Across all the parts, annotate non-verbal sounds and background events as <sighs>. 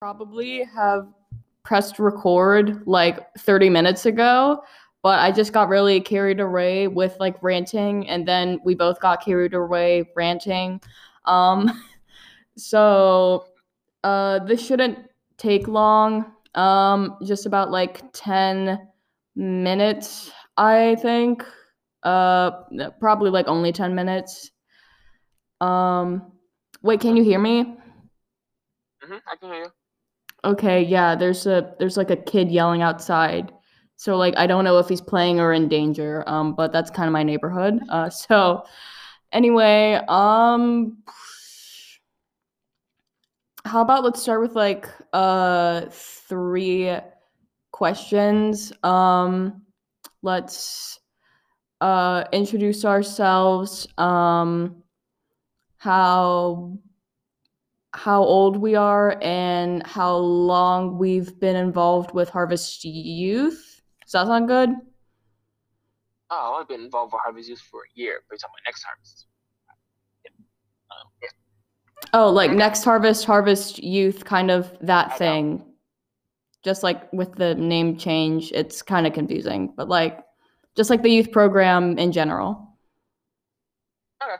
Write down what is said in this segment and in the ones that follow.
probably have pressed record like 30 minutes ago, but I just got really carried away with like ranting and then we both got carried away ranting. Um <laughs> so uh this shouldn't take long. Um just about like 10 minutes, I think. Uh probably like only 10 minutes. Um wait, can you hear me? hmm I can hear you. Okay, yeah, there's a there's like a kid yelling outside. So like I don't know if he's playing or in danger. Um, but that's kind of my neighborhood. Uh, <laughs> so anyway, um how about let's start with like uh three questions. Um let's uh introduce ourselves, um how how old we are and how long we've been involved with Harvest Youth. Does that sound good? Oh, I've been involved with Harvest Youth for a year, based on my next harvest. Yeah. Um, yeah. Oh, like next harvest, Harvest Youth, kind of that I know. thing. Just like with the name change, it's kind of confusing, but like just like the youth program in general. Okay.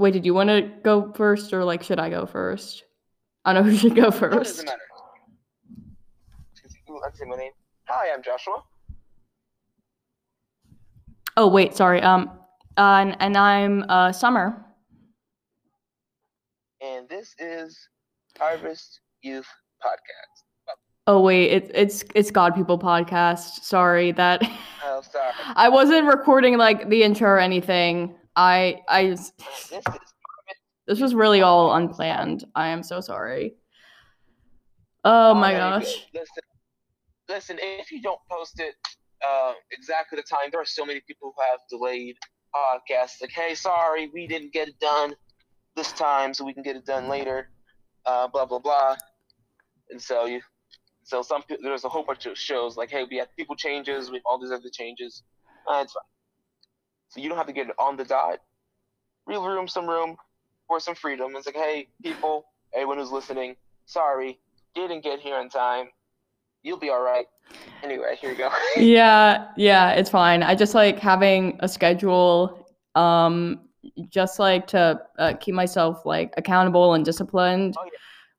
Wait, did you want to go first or like should I go first? I don't know who should go It first. doesn't matter. Let's say my name. Hi, I'm Joshua. Oh, wait, sorry. Um uh, and, and I'm uh Summer. and this is Harvest Youth Podcast. Oh wait, it's it's it's God People podcast. Sorry that Oh, sorry. <laughs> I wasn't recording like the intro or anything. I I This <sighs> this was really all unplanned. I am so sorry. Oh my gosh. Listen, listen. If you don't post it uh, exactly the time, there are so many people who have delayed podcasts. Like, hey, sorry, we didn't get it done this time, so we can get it done later. Uh, blah blah blah. And so you, so some there's a whole bunch of shows like, hey, we have people changes, we have all these other changes. Uh, it's fine. So you don't have to get it on the dot. Real room, some room for some freedom. It's like, hey, people, everyone who's listening, sorry, didn't get here in time. You'll be all right. Anyway, here you go. <laughs> Yeah, yeah, it's fine. I just like having a schedule um just like to uh, keep myself like accountable and disciplined Oh, yeah.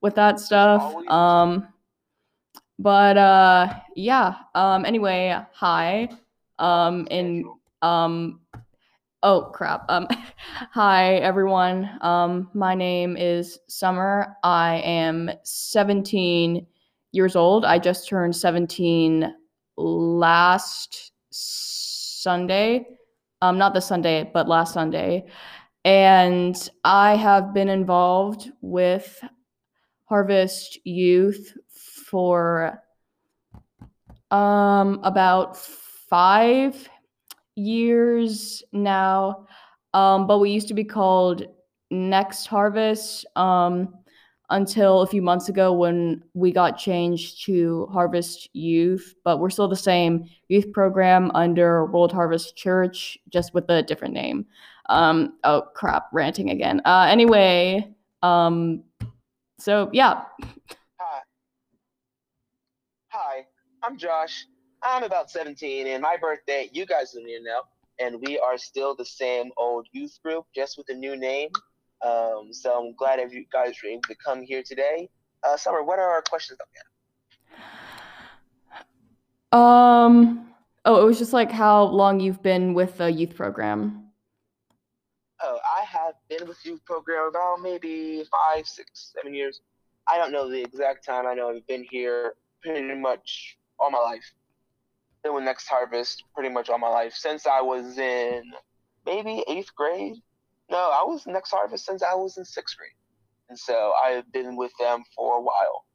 with that stuff. Always. Um but uh yeah, um anyway, hi. Um in um oh crap. Um <laughs> hi everyone. Um my name is Summer. I am 17 years old. I just turned 17 last Sunday. Um not this Sunday, but last Sunday. And I have been involved with Harvest Youth for um about 5 years now. Um but we used to be called Next Harvest um until a few months ago when we got changed to Harvest Youth, but we're still the same youth program under World Harvest Church, just with a different name. Um, oh crap, ranting again. Uh, anyway, um, so yeah, Hi. Hi, I'm Josh. I'm about 17, and my birthday, you guys don't even know. And we are still the same old youth group, just with a new name. Um, so I'm glad if you guys were able to come here today. Uh, Summer, what are our questions um, oh, it was just like how long you've been with the youth program. Oh, I have been with youth program about maybe five, six, seven years. I don't know the exact time. I know I've been here pretty much all my life. Been with Next Harvest pretty much all my life since I was in maybe eighth grade. No, I was Next Harvest since I was in sixth grade, and so I've been with them for a while.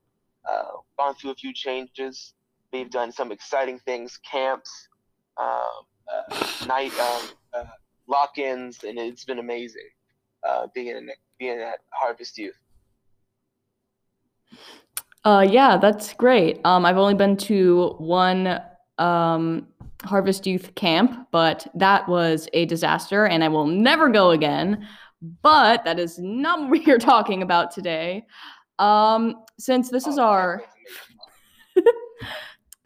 Uh, gone through a few changes. We've done some exciting things, camps, um, uh, night um, uh, lock-ins, and it's been amazing uh, being in, being at Harvest Youth. Uh, yeah, that's great. Um, I've only been to one um, Harvest Youth camp, but that was a disaster, and I will never go again. But that is not what <laughs> we're talking about today. Um, since this is Oh, our can't wait to make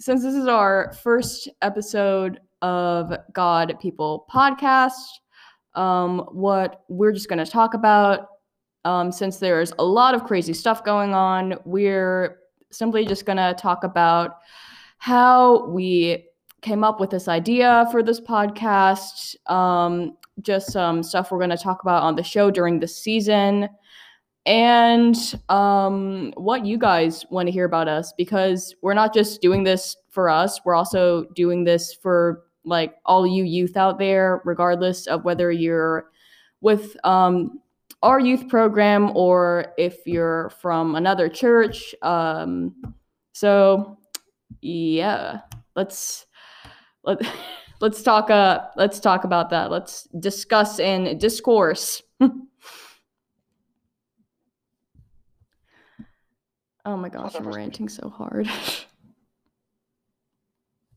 since this is our first episode of God People podcast, um, what we're just going to talk about, um, since there's a lot of crazy stuff going on, we're simply just going to talk about how we came up with this idea for this podcast, um, just some stuff we're going to talk about on the show during the season and um, what you guys want to hear about us because we're not just doing this for us, we're also doing this for like all you youth out there, regardless of whether you're with um, our youth program or if you're from another church. Um, so yeah, let's let <laughs> let's talk uh let's talk about that. Let's discuss and discourse. <laughs> Oh my gosh, I'm ranting so hard.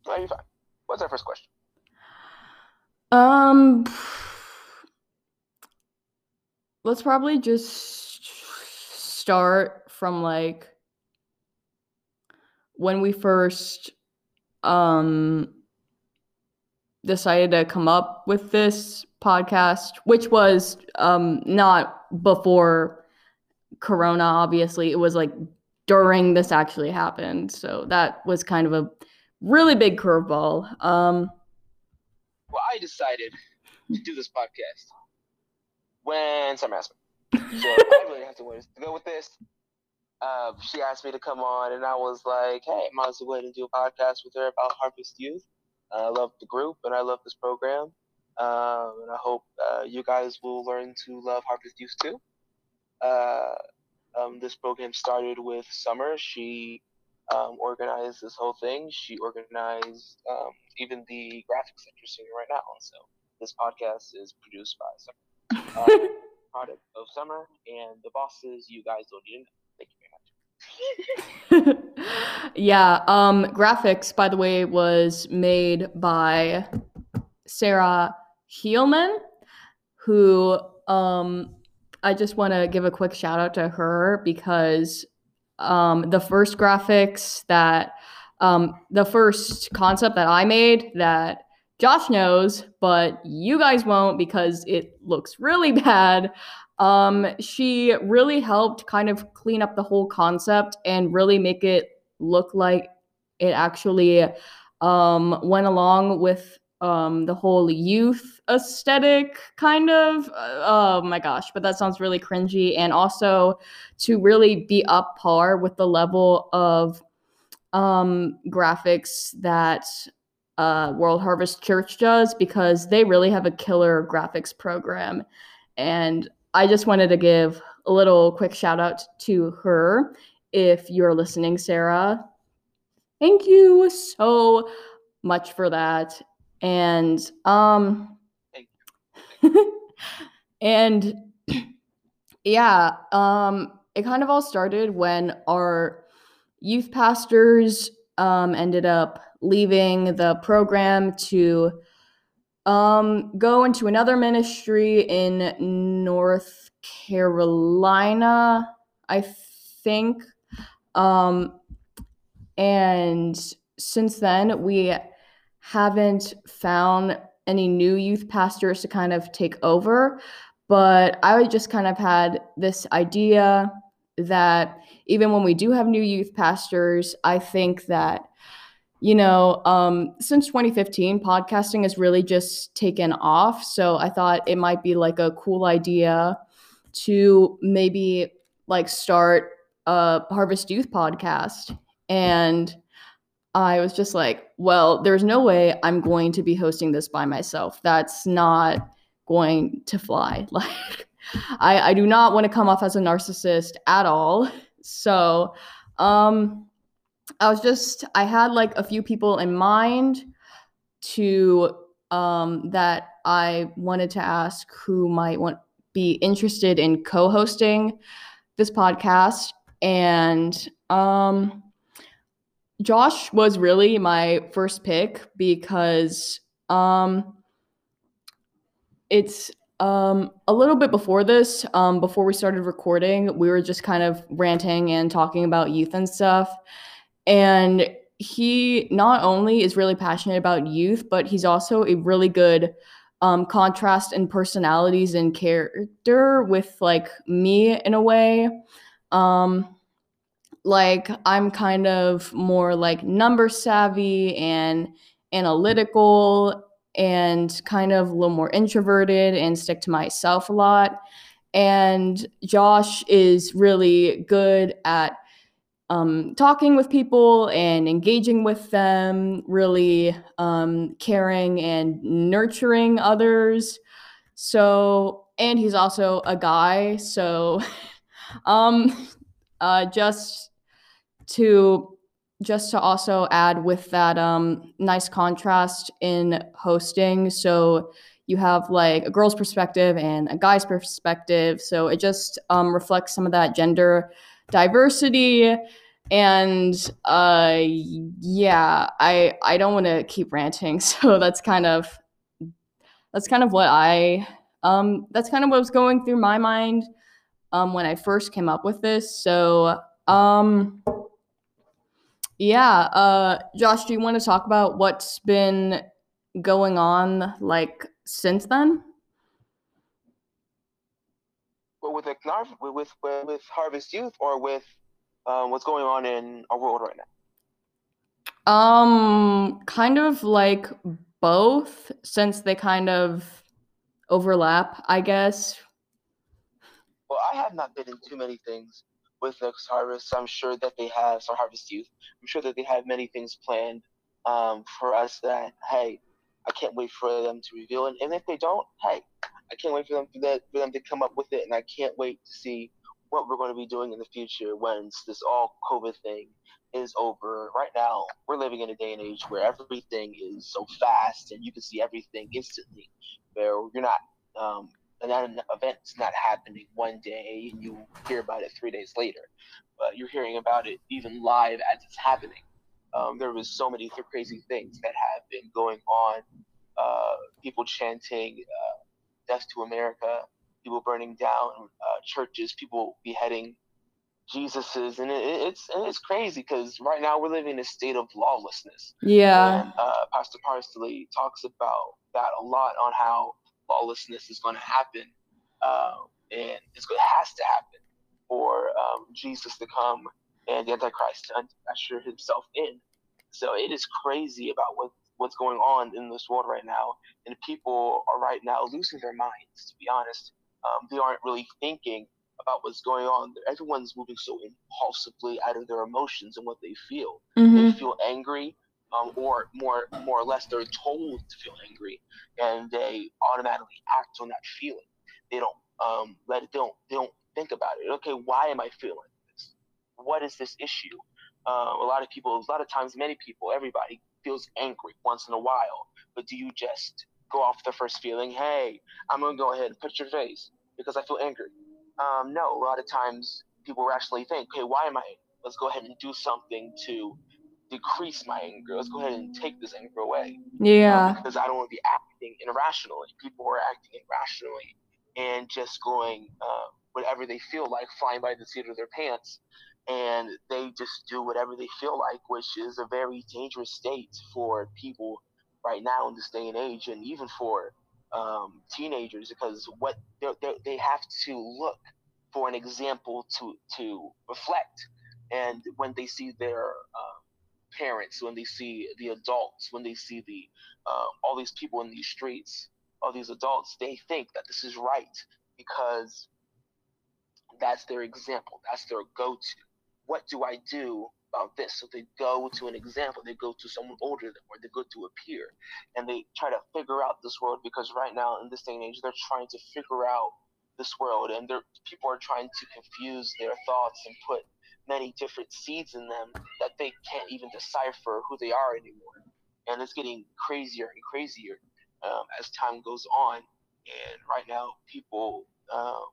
No, you're fine. What's our first question? um let's probably just start from like when we first um decided to come up with this podcast, which was um not before corona obviously. It was like during this actually happened. So that was kind of a really big curveball. Um Well, I decided to do this podcast when asked me. So I really have to, to go with this. Uh, she asked me to come on, and I was like, "Hey, I might as well go ahead and do a podcast with her about Harvest Youth." Uh, I love the group, and I love this program, um, and I hope uh, you guys will learn to love Harvest Youth too. Uh, um, this program started with Summer. She um, organized this whole thing. She organized um, even the graphics that you're seeing right now. So this podcast is produced by Summer, <laughs> uh, product of Summer, and the bosses you guys don't need to know. Thank you very much. <laughs> yeah, um graphics by the way was made by Sarah Heelman who um I just want to give a quick shout out to her because um the first graphics that um the first concept that I made that Josh knows but you guys won't because it looks really <laughs> bad um she really helped kind of clean up the whole concept and really make it look like it actually um went along with um the whole youth aesthetic kind of Uh, oh my gosh but that sounds really cringy. And also to really be up par with the level of um graphics that uh World Harvest Church does because they really have a killer graphics program. And I just wanted to give a little quick shout out to her. If you're listening, Sarah, thank you so much for that. And um <laughs> and <clears throat> yeah, um it kind of all started when our youth pastors um ended up leaving the program to um go into another ministry in North Carolina, I think. Um and since then we haven't found any new youth pastors to kind of take over, but I just kind of had this idea that even when we do have new youth pastors, I think that you know, um, since 2015, podcasting has really just taken off. So I thought it might be like a cool idea to maybe like start a Harvest Youth podcast. And I was just like, well, there's no way I'm going to be hosting this by myself. That's not going to fly. <laughs> Like, I, I do not want to come off as a narcissist at all. So, um, I was just I had like a few people in mind to um that I wanted to ask who might want be interested in co-hosting this podcast and um Josh was really my first pick because um it's Um, a little bit before this, um, before we started recording, we were just kind of ranting and talking about youth and stuff. And he not only is really passionate about youth, but he's also a really good um, contrast in personalities and character with like me in a way. Um, like I'm kind of more like number savvy and analytical and kind of a little more introverted and stick to myself a lot. And Josh is really good at um, talking with people and engaging with them, really um, caring and nurturing others. So, and he's also a guy. So, <laughs> um, uh, just to just to also add with that um, nice contrast in hosting. So you have like a girl's perspective and a guy's perspective. So it just um, reflects some of that gender diversity. And uh, yeah, I I don't want to keep ranting. <laughs> So that's kind of that's kind of what I um, that's kind of what was going through my mind um, when I first came up with this. So um, yeah, uh, Josh, do you want to talk about what's been going on like since then? Well, with with with with Harvest Youth, or with um, what's going on in our world right now? Um, kind of like both, since they kind of overlap, I guess. Well, I have not been in too many things with Next Harvest. I'm sure that they have some Harvest Youth. I'm sure that they have many things planned um, for us that hey, I can't wait for them to reveal it. And if they don't, hey, I can't wait for them for, that, for them to come up with it, and I can't wait to see what we're going to be doing in the future once this all COVID thing is over. Right now, we're living in a day and age where everything is so fast, and you can see everything instantly. Where you're not um, and an event's not happening one day and you hear about it three days later, but you're hearing about it even live as it's happening. Um, there was so many crazy things that have been going on. Uh, people chanting uh, "Death to America," people burning down uh, churches, people beheading Jesus's, and it, it's and it's crazy because right now we're living in a state of lawlessness. Yeah. And, uh, Pastor Parsley talks about that a lot on how lawlessness is going to happen, uh, and it's going to has to happen for um, Jesus to come and the Antichrist to usher himself in. So it is crazy about what what's going on in this world right now, and people are right now losing their minds. To be honest, um, they aren't really thinking about what's going on. Everyone's moving so impulsively out of their emotions and what they feel. Mm-hmm. They feel angry um, or more more or less they're told to feel angry, and they automatically act on that feeling. They don't um, let it. They don't. They don't think about it. Okay, why am I feeling? What is this issue? Um, a lot of people, a lot of times, many people, everybody feels angry once in a while. But do you just go off the first feeling? Hey, I'm gonna go ahead and put your face because I feel angry. Um, no, a lot of times people rationally think, okay, why am I? Let's go ahead and do something to decrease my anger. Let's go ahead and take this anger away. Yeah. Um, because I don't want to be acting irrationally. People are acting irrationally and just going uh, whatever they feel like, flying by the seat of their pants. And they just do whatever they feel like, which is a very dangerous state for people right now in this day and age, and even for um, teenagers, because what they're, they're, they have to look for an example to to reflect. And when they see their uh, parents, when they see the adults, when they see the um, all these people in these streets, all these adults, they think that this is right because that's their example, that's their go-to. What do I do about this? So they go to an example, they go to someone older than or they go to a peer, and they try to figure out this world because right now in this day and age, they're trying to figure out this world, and people are trying to confuse their thoughts and put many different seeds in them that they can't even decipher who they are anymore. And it's getting crazier and crazier um, as time goes on. And right now, people uh,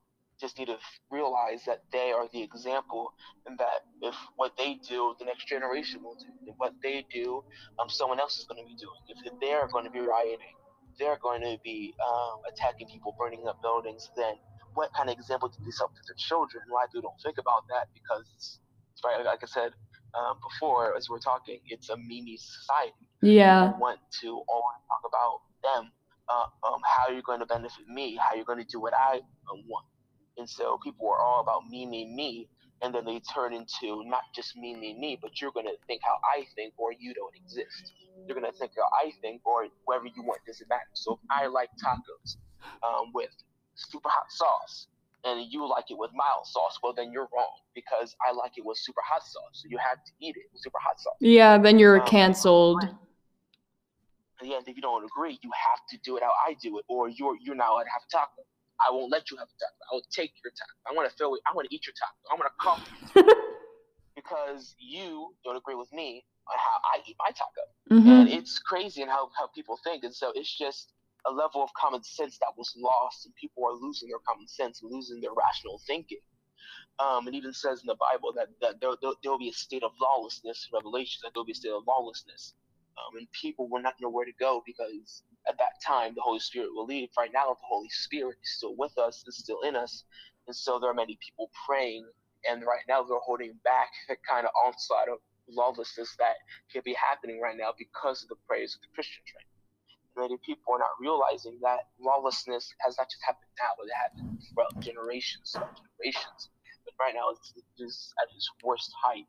just need to realize that they are the example, and that if what they do, the next generation will do. If what they do, um, someone else is going to be doing. If they are going to be rioting, they're going to be um, attacking people, burning up buildings, then what kind of example do they set to their children? A lot of people don't think about that because, right, like I said um, before, as we are talking, it's a meme society. Yeah. People want to always talk about them, uh, um, how you're going to benefit me, how are you're going to do what I um, want. And so people are all about me, me, me. And then they turn into not just me, me, me, but you're going to think how I think or you don't exist. You're going to think how I think or whatever you want doesn't matter. So if I like tacos um, with super hot sauce and you like it with mild sauce, well, then you're wrong because I like it with super hot sauce. So you have to eat it with super hot sauce. Yeah, then you're um, canceled. And yeah, if you don't agree, you have to do it how I do it, or you're you're not allowed to have a taco. I won't let you have a taco. I will take your taco. I want to fill it. I want to eat your taco. I want to come because you don't agree with me on how I eat my taco. Mm-hmm. And it's crazy and how, how people think. And so it's just a level of common sense that was lost, and people are losing their common sense and losing their rational thinking. Um, it even says in the Bible that, that there, there, will be a state of lawlessness, Revelation, that there will be a state of lawlessness. Um, and people will not know where to go because at that time the Holy Spirit will leave. Right now, the Holy Spirit is still with us, is still in us. And so there are many people praying, and right now they're holding back <laughs> the kind of onslaught of lawlessness that could be happening right now because of the prayers of the Christian train many people are not realizing that lawlessness has not just happened now, but it happened throughout generations, generations. But right now, it's, it's at its worst height.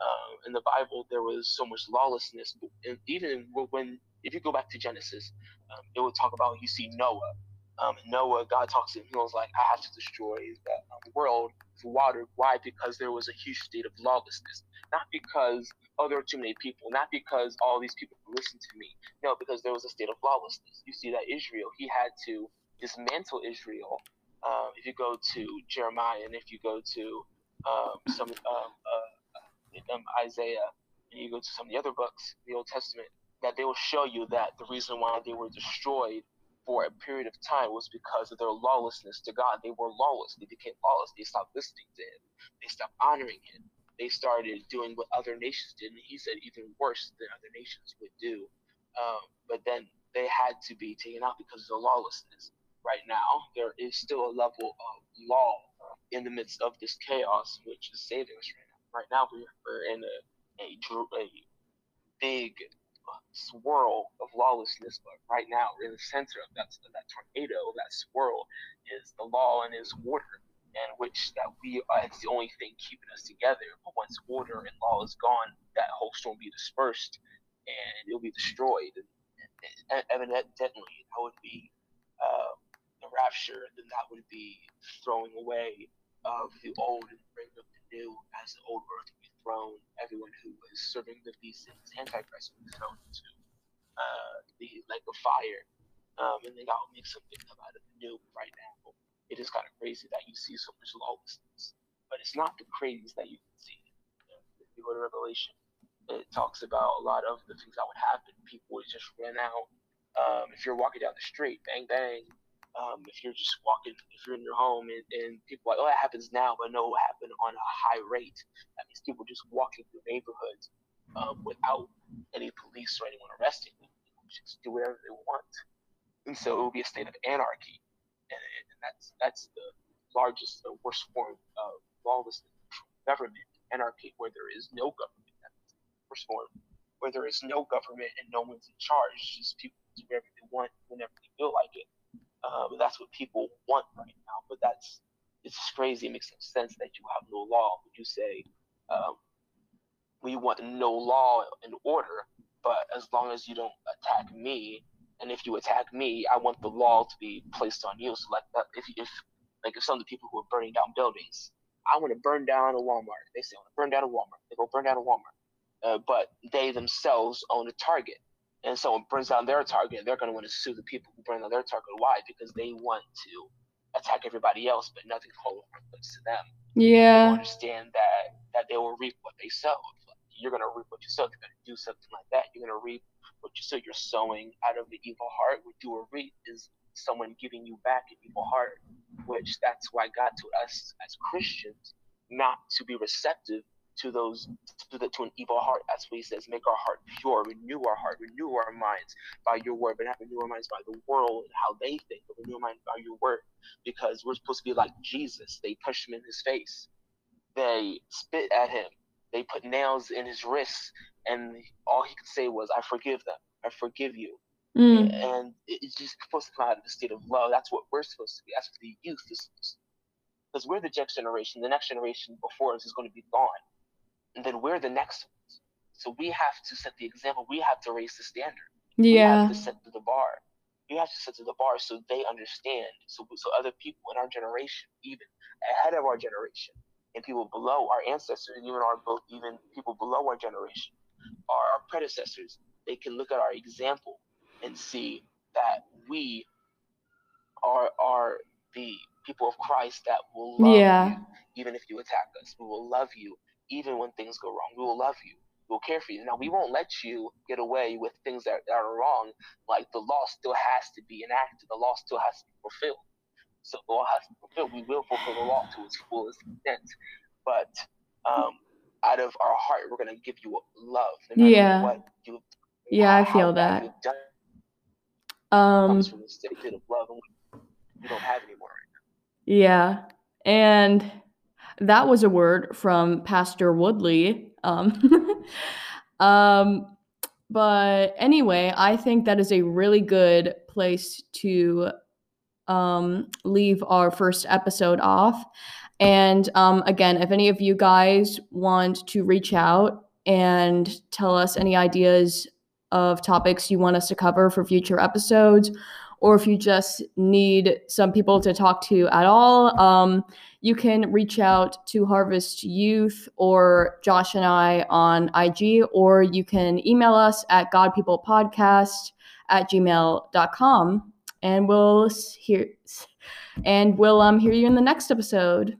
Uh, in the Bible, there was so much lawlessness, and even when if you go back to Genesis, um, it would talk about you see Noah. Um, Noah, God talks to him. He was like, "I have to destroy the um, world for water." Why? Because there was a huge state of lawlessness not because oh there are too many people, not because all these people listen to me. No, because there was a state of lawlessness. You see that Israel, he had to dismantle Israel. Um, if you go to Jeremiah and if you go to um, some uh, um, Isaiah and you go to some of the other books, the Old Testament, that they will show you that the reason why they were destroyed for a period of time was because of their lawlessness to God. They were lawless. They became lawless. They stopped listening to Him. They stopped honoring Him they started doing what other nations did, and he said even worse than other nations would do. Um, but then they had to be taken out because of the lawlessness. Right now, there is still a level of law in the midst of this chaos, which is saving us. Right now, we're in a, a, a big swirl of lawlessness, but right now we're in the center of that, that tornado, that swirl is the law and is order and which that we are it's the only thing keeping us together. But once order and law is gone, that whole storm will be dispersed and it'll be destroyed. And, and, evidently, that would be uh, the rapture. And then that would be throwing away of the old and bringing as the old earth will be thrown. Everyone who is serving the beast and Antichrist will be thrown into uh, the lake of fire. Um, and they will make something come out of the new right now it is kind of crazy that you see so much lawlessness. But it's not the crazies that you can see. If you go to Revelation, it talks about a lot of the things that would happen. People would just run out. Um, if you're walking down the street, bang bang. Um, if you're just walking, if you're in your home and, and people are like, oh, that happens now, but no, it happened on a high rate. That means people just walking through neighborhoods um, without any police or anyone arresting them. Just do whatever they want. And so it will be a state of anarchy and that's that's the largest, the worst form of lawlessness, government, anarchy, where there is no government. That's the worst form, where there is no government and no one's in charge. Just people do whatever they want whenever they feel like it. Um, that's what people want right now. But that's it's just crazy. It makes sense that you have no law. Would you say um, we want no law and order, but as long as you don't attack me, and if you attack me, I want the law to be placed on you. So like that, if if like if some of the people who are burning down buildings, I want to burn down a Walmart. They say I want to burn down a Walmart. They go burn down a Walmart, uh, but they themselves own a Target, and someone burns down their Target, they're going to want to sue the people who burn down their Target. Why? Because they want to attack everybody else, but nothing happens to them. Yeah. Understand that that they will reap what they sow. You're going to reap what you sow. Going to do something like that. You're going to reap what you sow. you're sowing out of the evil heart. What you will reap is someone giving you back an evil heart, which that's why God told us as Christians not to be receptive to those to the to an evil heart. That's what he says. Make our heart pure, renew our heart, renew our minds by your word, but not renew our minds by the world and how they think, but renew our minds by your word. Because we're supposed to be like Jesus. They pushed him in his face. They spit at him. They put nails in his wrists, and all he could say was, "I forgive them. I forgive you." Mm. And it's just supposed to come out of the state of love. That's what we're supposed to be. That's what the youth is supposed to be. Because we're the next generation. The next generation before us is going to be gone and then we're the next ones. So we have to set the example. We have to raise the standard. Yeah. We have to set the bar. We have to set the bar so they understand. So so other people in our generation, even ahead of our generation, and people below our ancestors, and even our both even people below our generation, our, our predecessors, they can look at our example and see that we are are the people of Christ that will love Yeah. you even if you attack us. We will love you even when things go wrong. We will love you. We will care for you. Now, we won't let you get away with things that, that are wrong. Like the law still has to be enacted, the law still has to be fulfilled. So the law has to be fulfilled. We will fulfill the law to its fullest extent. But um, out of our heart, we're going to give you love. No matter Yeah. What you, Yeah, I feel that. you've done Um comes from the state of love, and we, we don't have anymore. yeah. And that was a word from Pastor Woodley. Um <laughs> um but anyway, I think that is a really good place to um, leave our first episode off. And um, again, if any of you guys want to reach out and tell us any ideas of topics you want us to cover for future episodes, or if you just need some people to talk to at all, um, you can reach out to Harvest Youth or Josh and I on IG, or you can email us at godpeoplepodcast at gmail.com and we'll hear and we'll um hear you in the next episode.